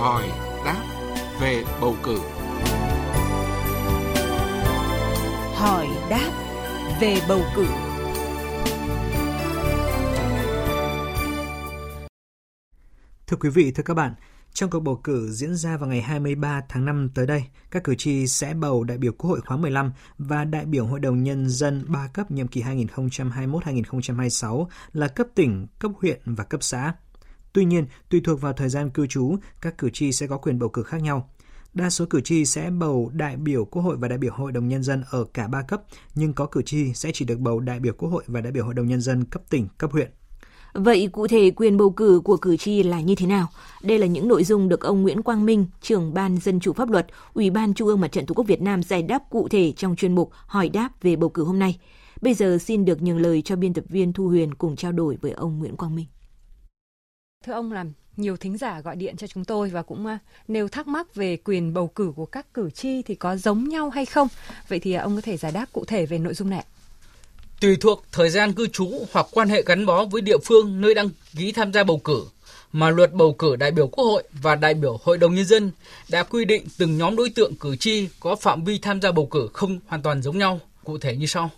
hỏi đáp về bầu cử. Hỏi đáp về bầu cử. Thưa quý vị, thưa các bạn, trong cuộc bầu cử diễn ra vào ngày 23 tháng 5 tới đây, các cử tri sẽ bầu đại biểu Quốc hội khóa 15 và đại biểu Hội đồng Nhân dân 3 cấp nhiệm kỳ 2021-2026 là cấp tỉnh, cấp huyện và cấp xã. Tuy nhiên, tùy thuộc vào thời gian cư trú, các cử tri sẽ có quyền bầu cử khác nhau. Đa số cử tri sẽ bầu đại biểu Quốc hội và đại biểu Hội đồng Nhân dân ở cả ba cấp, nhưng có cử tri sẽ chỉ được bầu đại biểu Quốc hội và đại biểu Hội đồng Nhân dân cấp tỉnh, cấp huyện. Vậy cụ thể quyền bầu cử của cử tri là như thế nào? Đây là những nội dung được ông Nguyễn Quang Minh, trưởng ban Dân chủ pháp luật, Ủy ban Trung ương Mặt trận Tổ quốc Việt Nam giải đáp cụ thể trong chuyên mục Hỏi đáp về bầu cử hôm nay. Bây giờ xin được nhường lời cho biên tập viên Thu Huyền cùng trao đổi với ông Nguyễn Quang Minh. Thưa ông là nhiều thính giả gọi điện cho chúng tôi và cũng à, nêu thắc mắc về quyền bầu cử của các cử tri thì có giống nhau hay không? Vậy thì à, ông có thể giải đáp cụ thể về nội dung này. Tùy thuộc thời gian cư trú hoặc quan hệ gắn bó với địa phương nơi đăng ký tham gia bầu cử, mà luật bầu cử đại biểu Quốc hội và đại biểu Hội đồng Nhân dân đã quy định từng nhóm đối tượng cử tri có phạm vi tham gia bầu cử không hoàn toàn giống nhau, cụ thể như sau.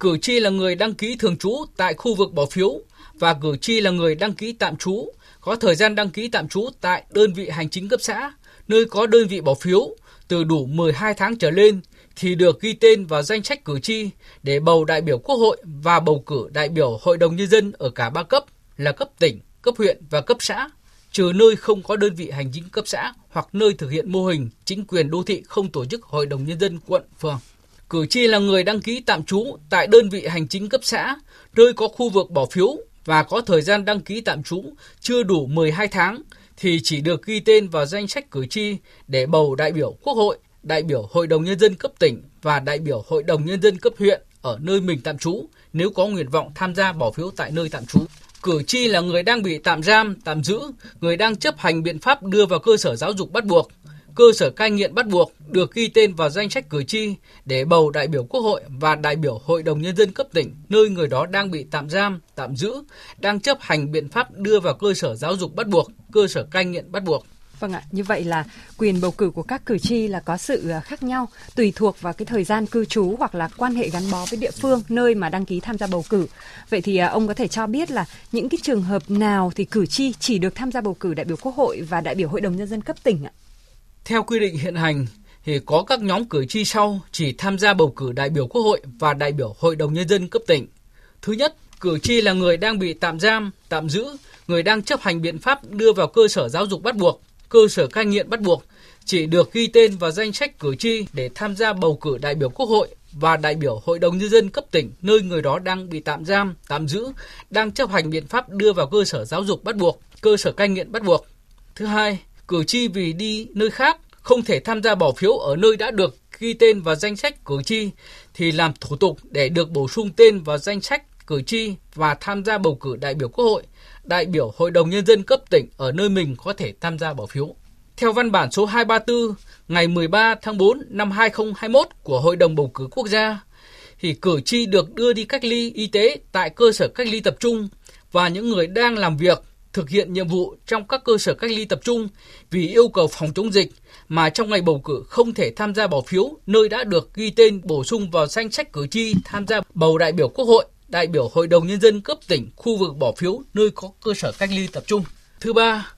Cử tri là người đăng ký thường trú tại khu vực bỏ phiếu và cử tri là người đăng ký tạm trú có thời gian đăng ký tạm trú tại đơn vị hành chính cấp xã, nơi có đơn vị bỏ phiếu từ đủ 12 tháng trở lên thì được ghi tên vào danh sách cử tri để bầu đại biểu Quốc hội và bầu cử đại biểu Hội đồng Nhân dân ở cả ba cấp là cấp tỉnh, cấp huyện và cấp xã, trừ nơi không có đơn vị hành chính cấp xã hoặc nơi thực hiện mô hình chính quyền đô thị không tổ chức Hội đồng Nhân dân quận, phường. Cử tri là người đăng ký tạm trú tại đơn vị hành chính cấp xã, nơi có khu vực bỏ phiếu và có thời gian đăng ký tạm trú chưa đủ 12 tháng thì chỉ được ghi tên vào danh sách cử tri để bầu đại biểu Quốc hội, đại biểu Hội đồng Nhân dân cấp tỉnh và đại biểu Hội đồng Nhân dân cấp huyện ở nơi mình tạm trú nếu có nguyện vọng tham gia bỏ phiếu tại nơi tạm trú. Cử tri là người đang bị tạm giam, tạm giữ, người đang chấp hành biện pháp đưa vào cơ sở giáo dục bắt buộc, cơ sở cai nghiện bắt buộc được ghi tên vào danh sách cử tri để bầu đại biểu Quốc hội và đại biểu Hội đồng Nhân dân cấp tỉnh nơi người đó đang bị tạm giam, tạm giữ, đang chấp hành biện pháp đưa vào cơ sở giáo dục bắt buộc, cơ sở cai nghiện bắt buộc. Vâng ạ, như vậy là quyền bầu cử của các cử tri là có sự à, khác nhau tùy thuộc vào cái thời gian cư trú hoặc là quan hệ gắn bó với địa phương nơi mà đăng ký tham gia bầu cử. Vậy thì à, ông có thể cho biết là những cái trường hợp nào thì cử tri chỉ được tham gia bầu cử đại biểu Quốc hội và đại biểu Hội đồng nhân dân cấp tỉnh ạ? Theo quy định hiện hành thì có các nhóm cử tri sau chỉ tham gia bầu cử đại biểu Quốc hội và đại biểu Hội đồng nhân dân cấp tỉnh. Thứ nhất, cử tri là người đang bị tạm giam, tạm giữ, người đang chấp hành biện pháp đưa vào cơ sở giáo dục bắt buộc, cơ sở cai nghiện bắt buộc chỉ được ghi tên vào danh sách cử tri để tham gia bầu cử đại biểu Quốc hội và đại biểu Hội đồng Nhân dân cấp tỉnh nơi người đó đang bị tạm giam, tạm giữ, đang chấp hành biện pháp đưa vào cơ sở giáo dục bắt buộc, cơ sở cai nghiện bắt buộc. Thứ hai, cử tri vì đi nơi khác không thể tham gia bỏ phiếu ở nơi đã được ghi tên vào danh sách cử tri thì làm thủ tục để được bổ sung tên vào danh sách cử tri và tham gia bầu cử đại biểu Quốc hội, đại biểu Hội đồng Nhân dân cấp tỉnh ở nơi mình có thể tham gia bỏ phiếu. Theo văn bản số 234 ngày 13 tháng 4 năm 2021 của Hội đồng Bầu cử Quốc gia, thì cử tri được đưa đi cách ly y tế tại cơ sở cách ly tập trung và những người đang làm việc thực hiện nhiệm vụ trong các cơ sở cách ly tập trung vì yêu cầu phòng chống dịch mà trong ngày bầu cử không thể tham gia bỏ phiếu nơi đã được ghi tên bổ sung vào danh sách cử tri tham gia bầu đại biểu Quốc hội, đại biểu Hội đồng Nhân dân cấp tỉnh khu vực bỏ phiếu nơi có cơ sở cách ly tập trung. Thứ ba,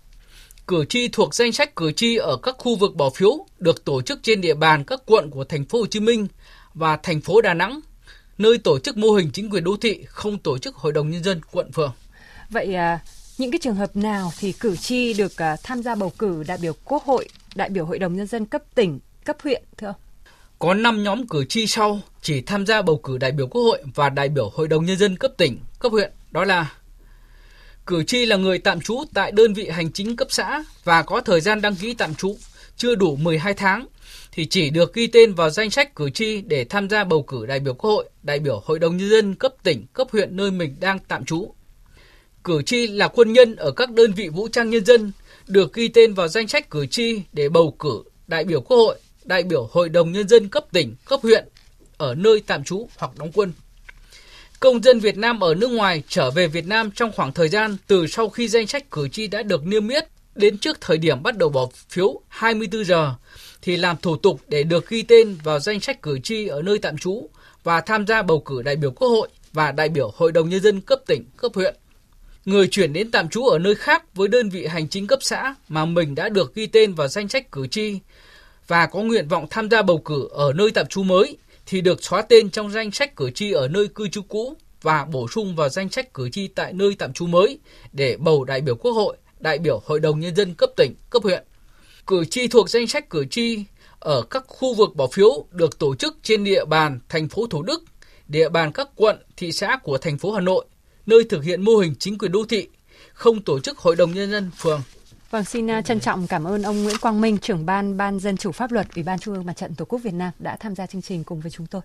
cử tri thuộc danh sách cử tri ở các khu vực bỏ phiếu được tổ chức trên địa bàn các quận của thành phố Hồ Chí Minh và thành phố Đà Nẵng, nơi tổ chức mô hình chính quyền đô thị không tổ chức Hội đồng Nhân dân quận phường. Vậy à, những cái trường hợp nào thì cử tri được uh, tham gia bầu cử đại biểu Quốc hội, đại biểu Hội đồng Nhân dân cấp tỉnh, cấp huyện thưa ông? Có 5 nhóm cử tri sau chỉ tham gia bầu cử đại biểu Quốc hội và đại biểu Hội đồng Nhân dân cấp tỉnh, cấp huyện. Đó là Cử tri là người tạm trú tại đơn vị hành chính cấp xã và có thời gian đăng ký tạm trú chưa đủ 12 tháng thì chỉ được ghi tên vào danh sách cử tri để tham gia bầu cử đại biểu Quốc hội, đại biểu Hội đồng Nhân dân cấp tỉnh, cấp huyện nơi mình đang tạm trú. Cử tri là quân nhân ở các đơn vị vũ trang nhân dân được ghi tên vào danh sách cử tri để bầu cử đại biểu Quốc hội, đại biểu Hội đồng Nhân dân cấp tỉnh, cấp huyện ở nơi tạm trú hoặc đóng quân. Công dân Việt Nam ở nước ngoài trở về Việt Nam trong khoảng thời gian từ sau khi danh sách cử tri đã được niêm yết đến trước thời điểm bắt đầu bỏ phiếu 24 giờ thì làm thủ tục để được ghi tên vào danh sách cử tri ở nơi tạm trú và tham gia bầu cử đại biểu Quốc hội và đại biểu Hội đồng Nhân dân cấp tỉnh, cấp huyện. Người chuyển đến tạm trú ở nơi khác với đơn vị hành chính cấp xã mà mình đã được ghi tên vào danh sách cử tri và có nguyện vọng tham gia bầu cử ở nơi tạm trú mới thì được xóa tên trong danh sách cử tri ở nơi cư trú cũ và bổ sung vào danh sách cử tri tại nơi tạm trú mới để bầu đại biểu Quốc hội, đại biểu Hội đồng Nhân dân cấp tỉnh, cấp huyện. Cử tri thuộc danh sách cử tri ở các khu vực bỏ phiếu được tổ chức trên địa bàn thành phố Thủ Đức, địa bàn các quận, thị xã của thành phố Hà Nội, nơi thực hiện mô hình chính quyền đô thị, không tổ chức Hội đồng Nhân dân phường. Vâng, xin à, trân trọng cảm ơn ông Nguyễn Quang Minh, trưởng ban Ban Dân chủ Pháp luật Ủy ban Trung ương Mặt trận Tổ quốc Việt Nam đã tham gia chương trình cùng với chúng tôi.